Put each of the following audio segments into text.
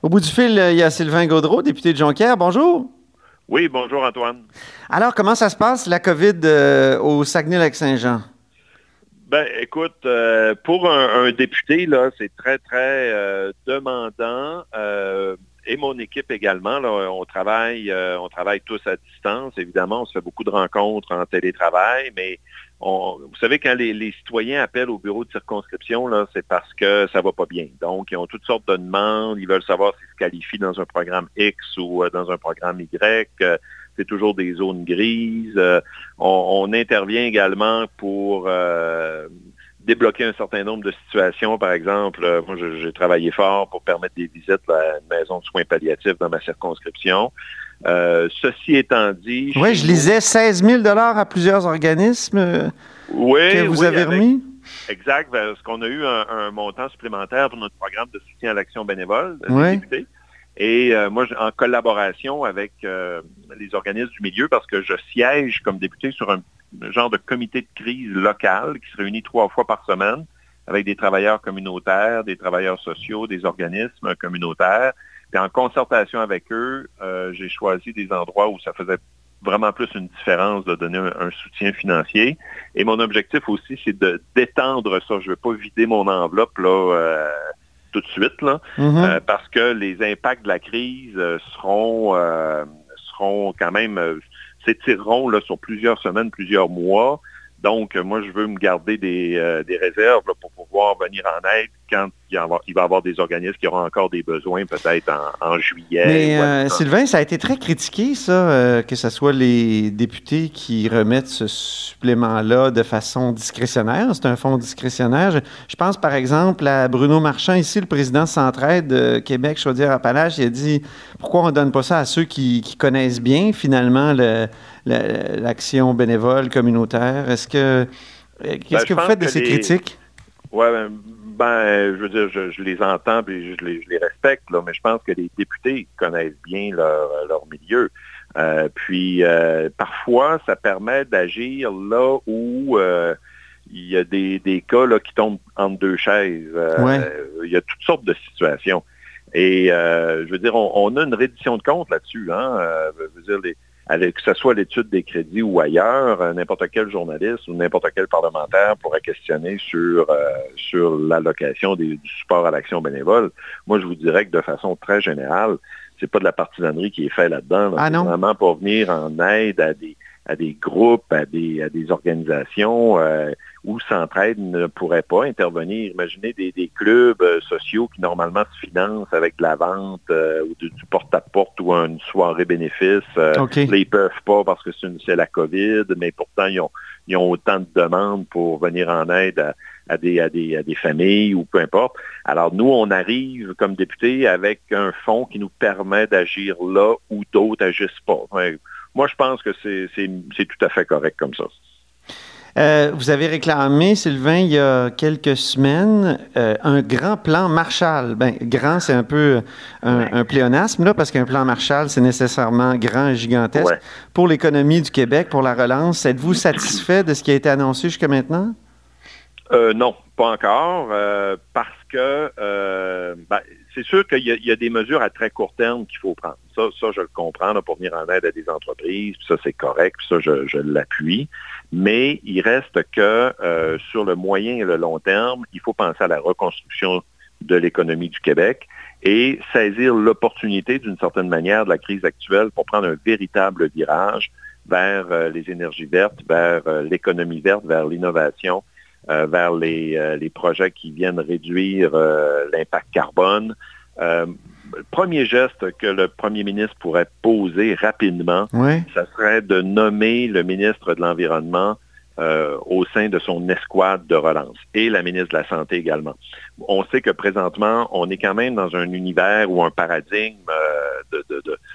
Au bout du fil, il y a Sylvain Gaudreau, député de Jonquière. Bonjour. Oui, bonjour Antoine. Alors, comment ça se passe, la COVID euh, au Saguenay-Lac-Saint-Jean? Ben, écoute, euh, pour un, député, là, c'est très, très euh, demandant. et mon équipe également, là, on travaille, on travaille tous à distance. Évidemment, on se fait beaucoup de rencontres en télétravail, mais vous savez, quand les, citoyens appellent au bureau de circonscription, c'est parce que ça va pas bien. Donc, ils ont toutes sortes de demandes. Ils veulent savoir s'ils se qualifient dans un programme X ou euh, dans un programme Y. Euh, c'est toujours des zones grises. Euh, on, intervient également pour débloquer un certain nombre de situations. Par exemple, moi, j'ai travaillé fort pour permettre des visites à une maison de soins palliatifs dans ma circonscription. Euh, ceci étant dit... Oui, je lisais 16 000 à plusieurs organismes que vous avez remis. Exact, parce qu'on a eu un, montant supplémentaire pour notre programme de soutien à l'action bénévole oui. Et euh, moi, en collaboration avec euh, les organismes du milieu, parce que je siège comme député sur un genre de comité de crise local qui se réunit trois fois par semaine avec des travailleurs communautaires, des travailleurs sociaux, des organismes communautaires, puis en concertation avec eux, euh, j'ai choisi des endroits où ça faisait vraiment plus une différence de donner un, soutien financier. Et mon objectif aussi, c'est de d'étendre ça. Je ne veux pas vider mon enveloppe là, euh, tout de suite, là, mm-hmm. euh, parce que les impacts de la crise seront, seront quand même s'étireront sur plusieurs semaines, plusieurs mois. Donc, moi, je veux me garder des, des réserves pour pouvoir venir en aide quand il va, y avoir des organismes qui auront encore des besoins peut-être en, juillet. Mais euh, Sylvain, ça a été très critiqué, ça, euh, que ce soit les députés qui remettent ce supplément-là de façon discrétionnaire. C'est un fonds discrétionnaire. Je, pense par exemple à Bruno Marchand, ici, le président Centraide de Québec, Chaudière-Appalaches. Il a dit pourquoi on ne donne pas ça à ceux qui, connaissent bien, finalement, l'action bénévole communautaire? Est-ce que. Qu'est-ce ben, que vous faites de ces critiques? Oui, ben, ben, je veux dire, je, les entends et je les, respecte, là, mais je pense que les députés connaissent bien leur, milieu. Euh, puis euh, parfois, ça permet d'agir là où euh, il y a des, cas qui tombent entre deux chaises. Il y a toutes sortes de situations. Et je veux dire, on, a une reddition de compte là-dessus. Hein? je veux dire, les, que ce soit l'étude des crédits ou ailleurs, euh, n'importe quel journaliste ou n'importe quel parlementaire pourrait questionner sur, euh, sur l'allocation du support à l'action bénévole. Moi, je vous dirais que de façon très générale, c'est pas de la partisanerie qui est faite là-dedans. Ah c'est vraiment pour venir en aide à des, à des groupes, à des, à des organisations euh, où Centraide ne pourrait pas intervenir. Imaginez des, clubs euh, sociaux qui normalement se financent avec de la vente euh, ou du porte-à-porte ou une soirée bénéfice. Là, ils peuvent pas parce que c'est la COVID, mais pourtant, ils ont, ils ont autant de demandes pour venir en aide à, des, à, des, à des familles ou peu importe. Alors, nous, on arrive comme députés avec un fonds qui nous permet d'agir là où d'autres agissent pas. Moi, je pense que c'est tout à fait correct comme ça. Euh, vous avez réclamé, Sylvain, il y a quelques semaines, euh, un grand plan Marshall. Ben, grand, c'est un peu un, pléonasme, là, parce qu'un plan Marshall, c'est nécessairement grand et gigantesque. Pour l'économie du Québec, pour la relance, êtes-vous satisfait de ce qui a été annoncé jusqu'à maintenant? Euh, non, pas encore, parce que c'est sûr qu'il y, a des mesures à très court terme qu'il faut prendre. Ça, je le comprends pour venir en aide à des entreprises, ça c'est correct, ça je, l'appuie. Mais il reste que euh, sur le moyen et le long terme, il faut penser à la reconstruction de l'économie du Québec et saisir l'opportunité d'une certaine manière de la crise actuelle pour prendre un véritable virage vers euh, les énergies vertes, vers euh, l'économie verte, vers l'innovation vers euh, les, projets qui viennent réduire euh, l'impact carbone. le premier geste que le premier ministre pourrait poser rapidement, ça serait de nommer le ministre de l'Environnement euh, au sein de son escouade de relance et la ministre de la Santé également. On sait que présentement, on est quand même dans un univers ou un paradigme euh,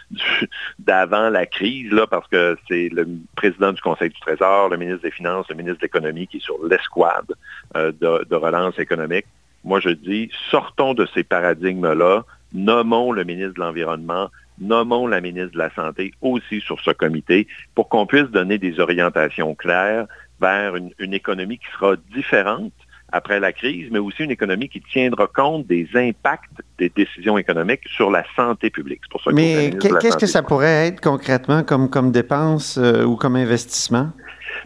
d'avant la crise, là, parce que c'est le président du Conseil du Trésor, le ministre des Finances, le ministre de l'Économie qui est sur l'escouade euh, de, de relance économique. Moi, je dis, sortons de ces paradigmes-là, nommons le ministre de l'Environnement, nommons la ministre de la Santé aussi sur ce comité pour qu'on puisse donner des orientations claires vers une, économie qui sera différente après la crise, mais aussi une économie qui tiendra compte des impacts des décisions économiques sur la santé publique. Pour ça mais qu'est-ce que ça pourrait être concrètement comme, comme dépense euh, ou comme investissement?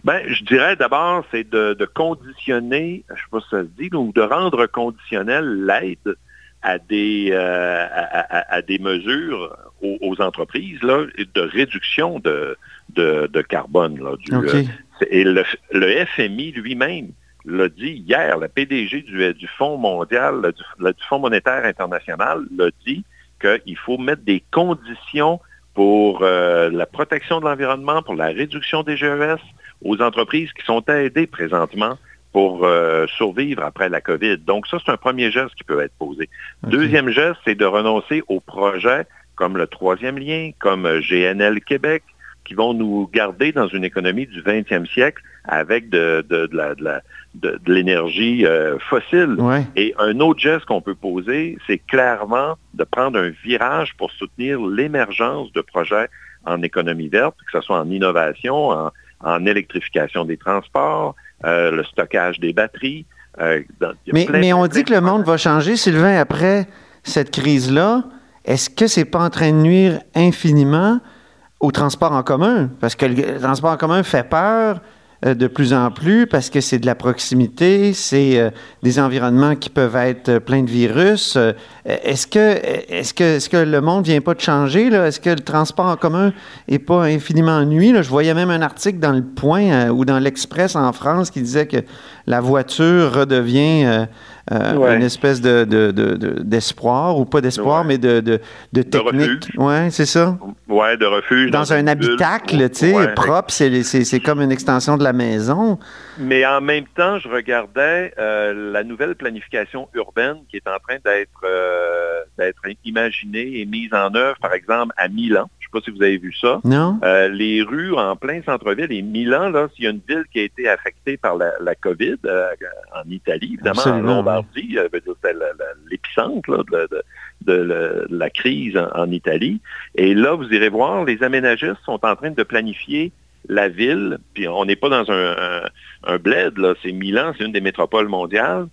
Ben, je dirais d'abord, c'est de, conditionner, je ne sais pas si ça se dit, ou de rendre conditionnel l'aide à des, euh, à, des mesures aux, entreprises là, de réduction de, de, carbone. Là, euh, et le, le FMI lui-même l'a dit hier, le PDG du, du Fonds mondial, du, Fonds monétaire international l'a dit qu'il faut mettre des conditions pour euh, la protection de l'environnement, pour la réduction des GES aux entreprises qui sont aidées présentement pour euh, survivre après la COVID. Donc ça, c'est un premier geste qui peut être posé. Deuxième geste, c'est de renoncer aux projets comme le troisième lien, comme GNL Québec, qui vont nous garder dans une économie du 20e siècle avec de, l'énergie euh, fossile. Et un autre geste qu'on peut poser, c'est clairement de prendre un virage pour soutenir l'émergence de projets en économie verte, que ce soit en innovation, en, électrification des transports, euh, le stockage des batteries. Euh, mais, mais on dit que le monde va changer, Sylvain, après cette crise-là. Est-ce que c'est pas en train de nuire infiniment au transport en commun, parce que le transport en commun fait peur euh, de plus en plus parce que c'est de la proximité, c'est euh, des environnements qui peuvent être pleins de virus. Euh, est-ce que, est-ce que, le monde vient pas de changer là? Est-ce que le transport en commun est pas infiniment ennuyé Je voyais même un article dans le Point ou dans l'Express en France qui disait que la voiture redevient euh, une espèce de, d'espoir, ou pas d'espoir, mais de, de, technique. Oui, c'est ça. Oui, de refuge. Dans, un habitacle, tu sais, propre, c'est, comme une extension de la maison. Mais en même temps, je regardais euh, la nouvelle planification urbaine qui est en train d'être, euh, d'être imaginée et mise en œuvre, par exemple, à Milan sais pas si vous avez vu ça. Non. Euh, les rues en plein centre-ville, et Milan, là, s'il y a une ville qui a été affectée par la, COVID, euh, en Italie, évidemment, en Lombardie, euh, c'est l'épicentre de, la crise en, Italie. Et là, vous irez voir, les aménagistes sont en train de planifier la ville, puis on n'est pas dans un, un, bled, là, c'est Milan, c'est une des métropoles mondiales.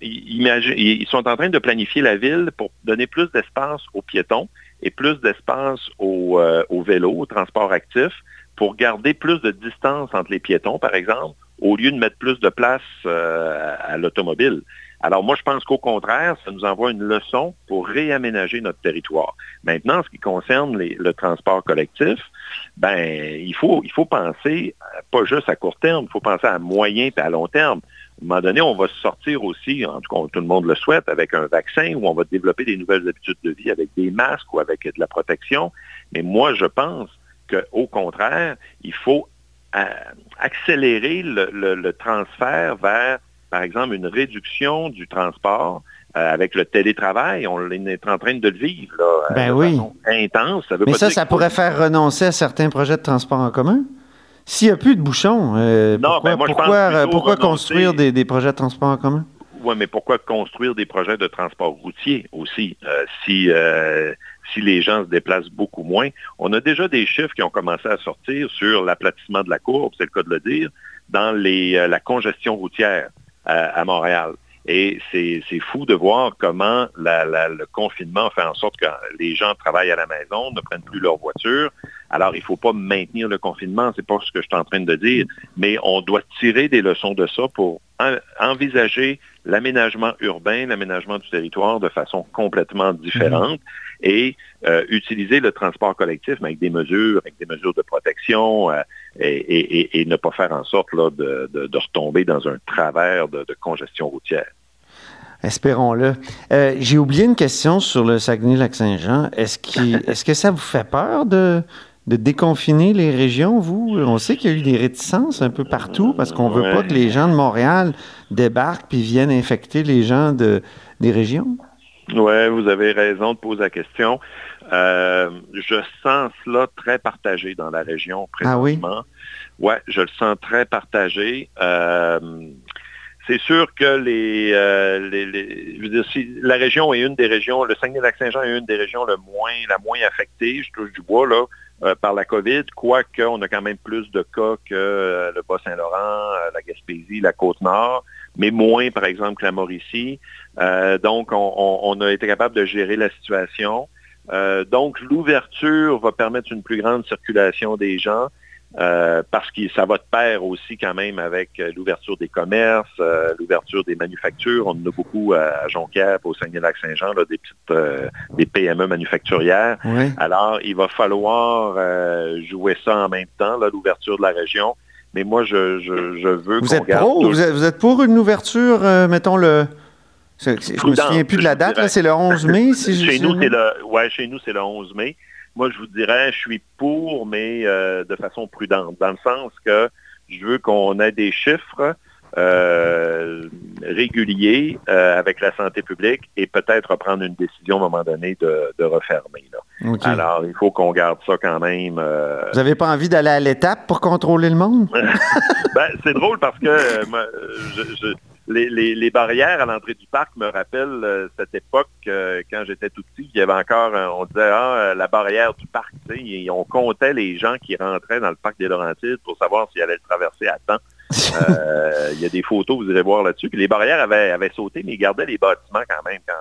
Ils, ils sont en train de planifier la ville pour donner plus d'espace aux piétons et plus d'espace au, euh, au, vélo, au transport actif, pour garder plus de distance entre les piétons, par exemple, au lieu de mettre plus de place euh, à l'automobile. Alors moi, je pense qu'au contraire, ça nous envoie une leçon pour réaménager notre territoire. Maintenant, ce qui concerne le transport collectif, ben il faut, il faut penser euh, pas juste à court terme, il faut penser à moyen et à long terme à un moment donné, on va sortir aussi, en tout cas, tout le monde le souhaite, avec un vaccin où on va développer des nouvelles habitudes de vie avec des masques ou avec de la protection. Mais moi, je pense qu'au contraire, il faut euh, accélérer le, transfert vers, par exemple, une réduction du transport euh, avec le télétravail, on est en train de le vivre là, ben oui. intense. Mais ça, ça pourrait faire renoncer à certains projets de transport en commun? S'il n'y a plus de bouchons, euh, pourquoi, construire des, projets de transport en commun? Oui, mais pourquoi construire des projets de transport routier aussi? Euh, si, euh, si les gens se déplacent beaucoup moins? On a déjà des chiffres qui ont commencé à sortir sur l'aplatissement de la courbe, c'est le cas de le dire, dans les, la congestion routière à Montréal. Et c'est fou de voir comment le confinement fait en sorte que les gens travaillent à la maison, ne prennent plus leur voiture. Alors, il ne faut pas maintenir le confinement, c'est pas ce que je suis en train de dire, mais on doit tirer des leçons de ça pour envisager l'aménagement urbain, l'aménagement du territoire de façon complètement différente et euh, utiliser le transport collectif mais avec des mesures, avec des mesures de protection euh, et, ne pas faire en sorte là, de, retomber dans un travers de congestion routière. Espérons-le. Euh, j'ai oublié une question sur le Saguenay-Lac-Saint-Jean. Est-ce, est que ça vous fait peur de, déconfiner les régions, vous? On sait qu'il y a eu des réticences un peu partout parce qu'on ne veut pas que les gens de Montréal débarquent puis viennent infecter les gens de, des régions. Oui, vous avez raison de poser la question. Euh, je sens cela très partagé dans la région présentement. Ah oui? Ouais, je le sens très partagé. Euh, c'est sûr que euh, la région est une des régions, le Saguenay-Lac-Saint-Jean est une des régions la moins affectée, je touche du bois, euh, par la COVID, quoique on a quand même plus de cas que euh, le Bas-Saint-Laurent, la Gaspésie, la Côte-Nord. mais moins, par exemple, que la Mauricie. donc, on, a été capable de gérer la situation. donc, l'ouverture va permettre une plus grande circulation des gens. Euh, parce que ça va de pair aussi quand même avec euh, l'ouverture des commerces, euh, l'ouverture des manufactures. On en a beaucoup à Jonquière, au Saguenay-Lac-Saint-Jean, des petites des PME manufacturières. Alors, il va falloir jouer ça en même temps, l'ouverture de la région. Mais moi, je, je, veux vous êtes Pro, vous, êtes, pour une ouverture, mettons le... Je ne me souviens plus de la date, c'est le 11 mai, si chez, nous, le, ouais, chez nous, c'est le 11 mai. Moi, je vous dirais, je suis pour, mais euh, de façon prudente, dans le sens que je veux qu'on ait des chiffres euh, réguliers euh, avec la santé publique et peut-être prendre une décision à un moment donné de, refermer. Alors, il faut qu'on garde ça quand même. Vous n'avez pas envie d'aller à l'étape pour contrôler le monde? ben, c'est drôle parce que je, les, barrières à l'entrée du parc me rappellent euh, cette époque euh, quand j'étais tout petit. Il y avait encore, on disait, ah, la barrière du parc. Et on comptait les gens qui rentraient dans le parc des Laurentides pour savoir s'ils allaient le traverser à temps. Euh, il y a des photos, vous irez voir là-dessus. les barrières avaient, avaient sauté, mais ils gardaient les bâtiments quand même quand,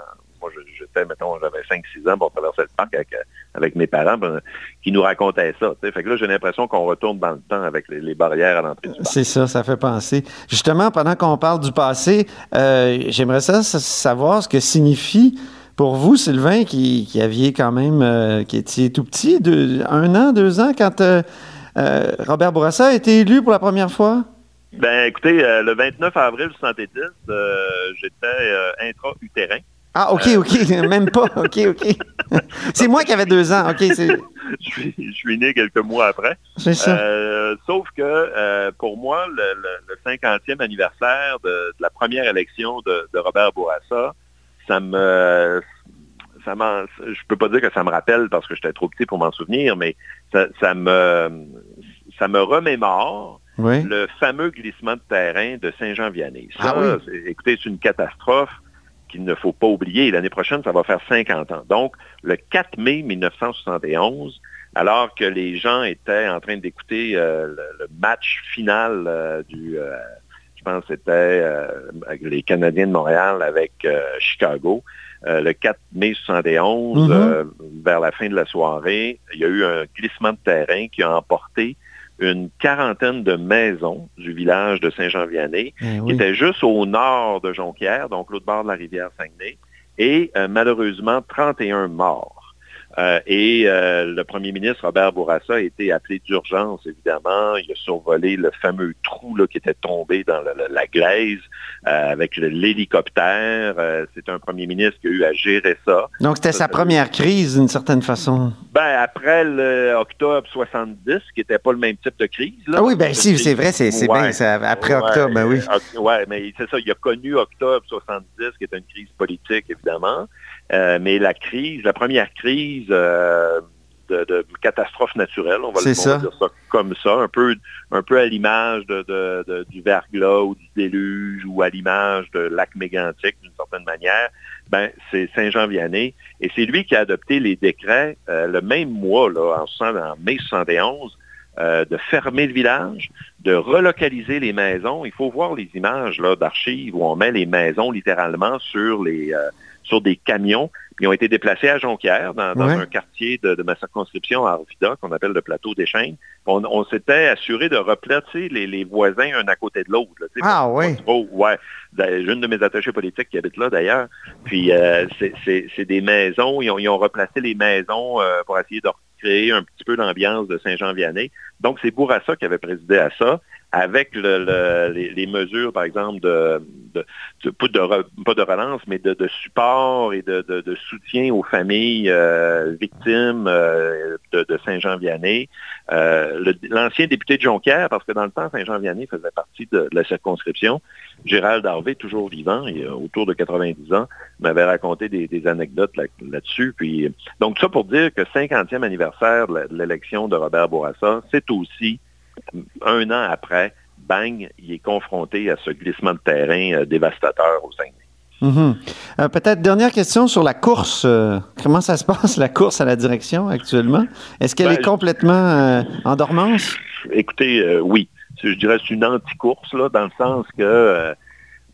moi, j'étais, mettons, j'avais 5-6 ans pour traverser le parc avec, mes parents ben, qui nous racontaient ça. Fait que là, j'ai l'impression qu'on retourne dans le temps avec les, barrières à l'entrée du parc. C'est ça, ça fait penser. Justement, pendant qu'on parle du passé, euh, j'aimerais ça savoir ce que signifie pour vous, Sylvain, qui, qui aviez quand même, euh, qui étiez tout petit, un an, deux ans, quand euh, Robert Bourassa a été élu pour la première fois? Ben, écoutez, le 29 avril 1970, j'étais intra-utérin. Ah, OK, OK, même pas. OK, OK. c'est moi qui avais deux ans. OK, c'est. Je suis, né quelques mois après. C'est ça. Euh, sauf que euh, pour moi, le, 50e anniversaire de, la première élection de, Robert Bourassa, ça me. Ça je peux pas dire que ça me rappelle parce que j'étais trop petit pour m'en souvenir, mais ça, me ça me remémore le fameux glissement de terrain de Saint-Jean-Vianney. Ça, ah écoutez, c'est une catastrophe qu'il ne faut pas oublier. L'année prochaine, ça va faire 50 ans. Donc, le 4 mai 1971, alors que les gens étaient en train d'écouter euh, le, match final euh, du, euh, je pense que c'était les Canadiens de Montréal avec Chicago, le 4 mai 71, mm-hmm. vers la fin de la soirée, il y a eu un glissement de terrain qui a emporté une quarantaine de maisons du village de Saint-Jean-Vianney, eh qui était juste au nord de Jonquière, donc l'autre bord de la rivière Saguenay, et euh, malheureusement 31 morts. Euh, et euh, le premier ministre Robert Bourassa a été appelé d'urgence, évidemment. Il a survolé le fameux trou là, qui était tombé dans la, glaise avec l'hélicoptère. c'est un premier ministre qui a eu à gérer ça. Donc, c'était sa première crise, d'une certaine façon. Ben, après l'octobre 70, qui n'était pas le même type de crise. ah oui, ben si, c'est vrai, c'est bien. Après octobre, ben oui. Oui, mais c'est ça. Il a connu octobre 70, qui est une crise politique, évidemment. Euh, mais la crise, la première crise euh, de, catastrophe naturelle, on va, le, dire ça comme ça, un peu, un peu à l'image de, du verglas ou du déluge ou à l'image de lac mégantique d'une certaine manière, ben, c'est Saint-Jean-Vianney. Et c'est lui qui a adopté les décrets euh, le même mois, là, en, en mai 71, de fermer le village, de relocaliser les maisons. Il faut voir les images d'archives où on met les maisons littéralement sur les, sur des camions qui ont été déplacés à Jonquière, dans, un quartier de, ma circonscription à Arvida, qu'on appelle le plateau des Chênes. On, s'était assuré de replacer les, voisins un à côté de l'autre. Ah oui? ouais. J'ai une de mes attachés politiques qui habite là d'ailleurs. Puis euh, c'est des maisons, ils ont, replacé les maisons euh, pour essayer de créer un petit peu l'ambiance de Saint-Jean-Vianney. Donc c'est Bourassa qui avait présidé à ça avec les, mesures, par exemple, pas, de relance, mais de, support et de, soutien aux familles euh, victimes euh, de, Saint-Jean-Vianney. Euh, l'ancien député de Jonquière, parce que dans le temps, Saint-Jean-Vianney faisait partie de, la circonscription, Gérald Harvey, toujours vivant, et, autour de 90 ans, m'avait raconté des, anecdotes là-dessus. Donc, ça pour dire que 50e anniversaire de l'élection de Robert Bourassa, c'est aussi un an après, bang, il est confronté à ce glissement de terrain euh, dévastateur au Saguenay. Mhm. Euh, peut-être dernière question sur la course. Euh, comment ça se passe, la course à la direction actuellement? Est-ce qu'elle est ben, complètement en dormance? Écoutez, oui. Je dirais que c'est une anti-course, là, dans le sens que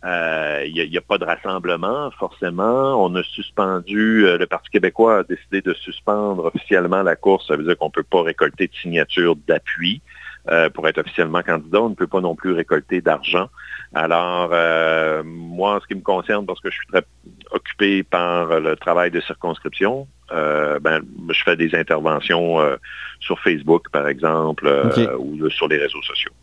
il n'y a, pas de rassemblement, forcément. On a suspendu, le Parti québécois a décidé de suspendre officiellement la course. Ça veut dire qu'on ne peut pas récolter de signatures d'appui. Euh, pour être officiellement candidat. On ne peut pas non plus récolter d'argent. Alors, euh, moi, en ce qui me concerne, parce que je suis très occupé par le travail de circonscription, euh, ben, je fais des interventions sur Facebook, par exemple, ou sur les réseaux sociaux.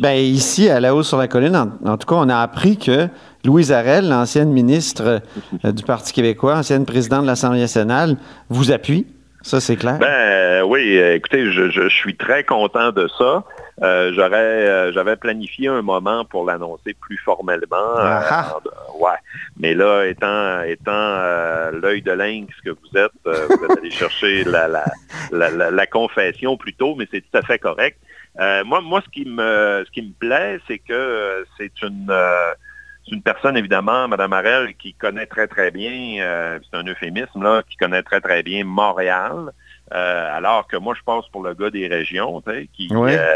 Ben, ici, à la haut sur la colline, en, tout cas, on a appris que Louise Arel, l'ancienne ministre du Parti québécois, ancienne présidente de l'Assemblée nationale, vous appuie. Ça, c'est clair? Ben oui, écoutez, je, suis très content de ça. Euh, j'aurais, euh, j'avais planifié un moment pour l'annoncer plus formellement. Euh, ah ah. ouais. Mais là, étant, étant l'œil de lynx que vous êtes, vous êtes allé chercher la, la, la, confession plutôt, mais c'est tout à fait correct. moi, moi, ce qui me, ce qui me plaît, c'est que c'est une c'est une personne, évidemment, Mme Arel, qui connaît très, très bien, euh, c'est un euphémisme, là, qui connaît très, très bien Montréal. Euh, alors que moi, je passe pour le gars des régions, qui. Euh,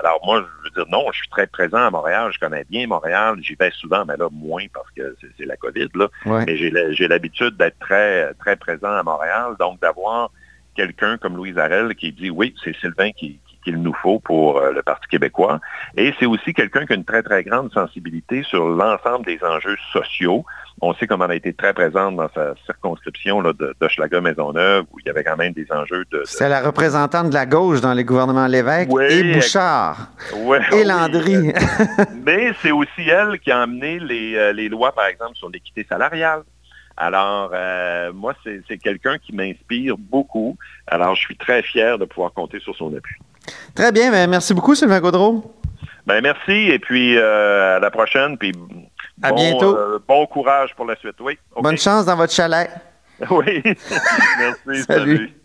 alors moi, je veux dire, non, je suis très présent à Montréal, je connais bien Montréal, j'y vais souvent, mais là, moins parce que c'est la COVID, là. Mais j'ai l'habitude d'être très, très présent à Montréal, donc d'avoir quelqu'un comme Louise Arel qui dit oui, c'est Sylvain qui, qu'il nous faut pour euh, le Parti québécois. Et c'est aussi quelqu'un qui a une très, très grande sensibilité sur l'ensemble des enjeux sociaux. On sait comment elle a été très présente dans sa circonscription là, de Maisonneuve, où il y avait quand même des enjeux de... C'est la représentante de la gauche dans les gouvernements Lévesque et Bouchard et Landry. Mais c'est aussi elle qui a amené les, euh, les lois, par exemple, sur l'équité salariale. Alors, euh, moi, c'est quelqu'un qui m'inspire beaucoup. Alors, je suis très fier de pouvoir compter sur son appui. Très bien. Ben, merci beaucoup, Sylvain Gaudreau. Ben, merci. Et puis, euh, à la prochaine. Puis, à bientôt. Euh, bon courage pour la suite. Oui. Bonne chance dans votre chalet. Oui. merci. salut.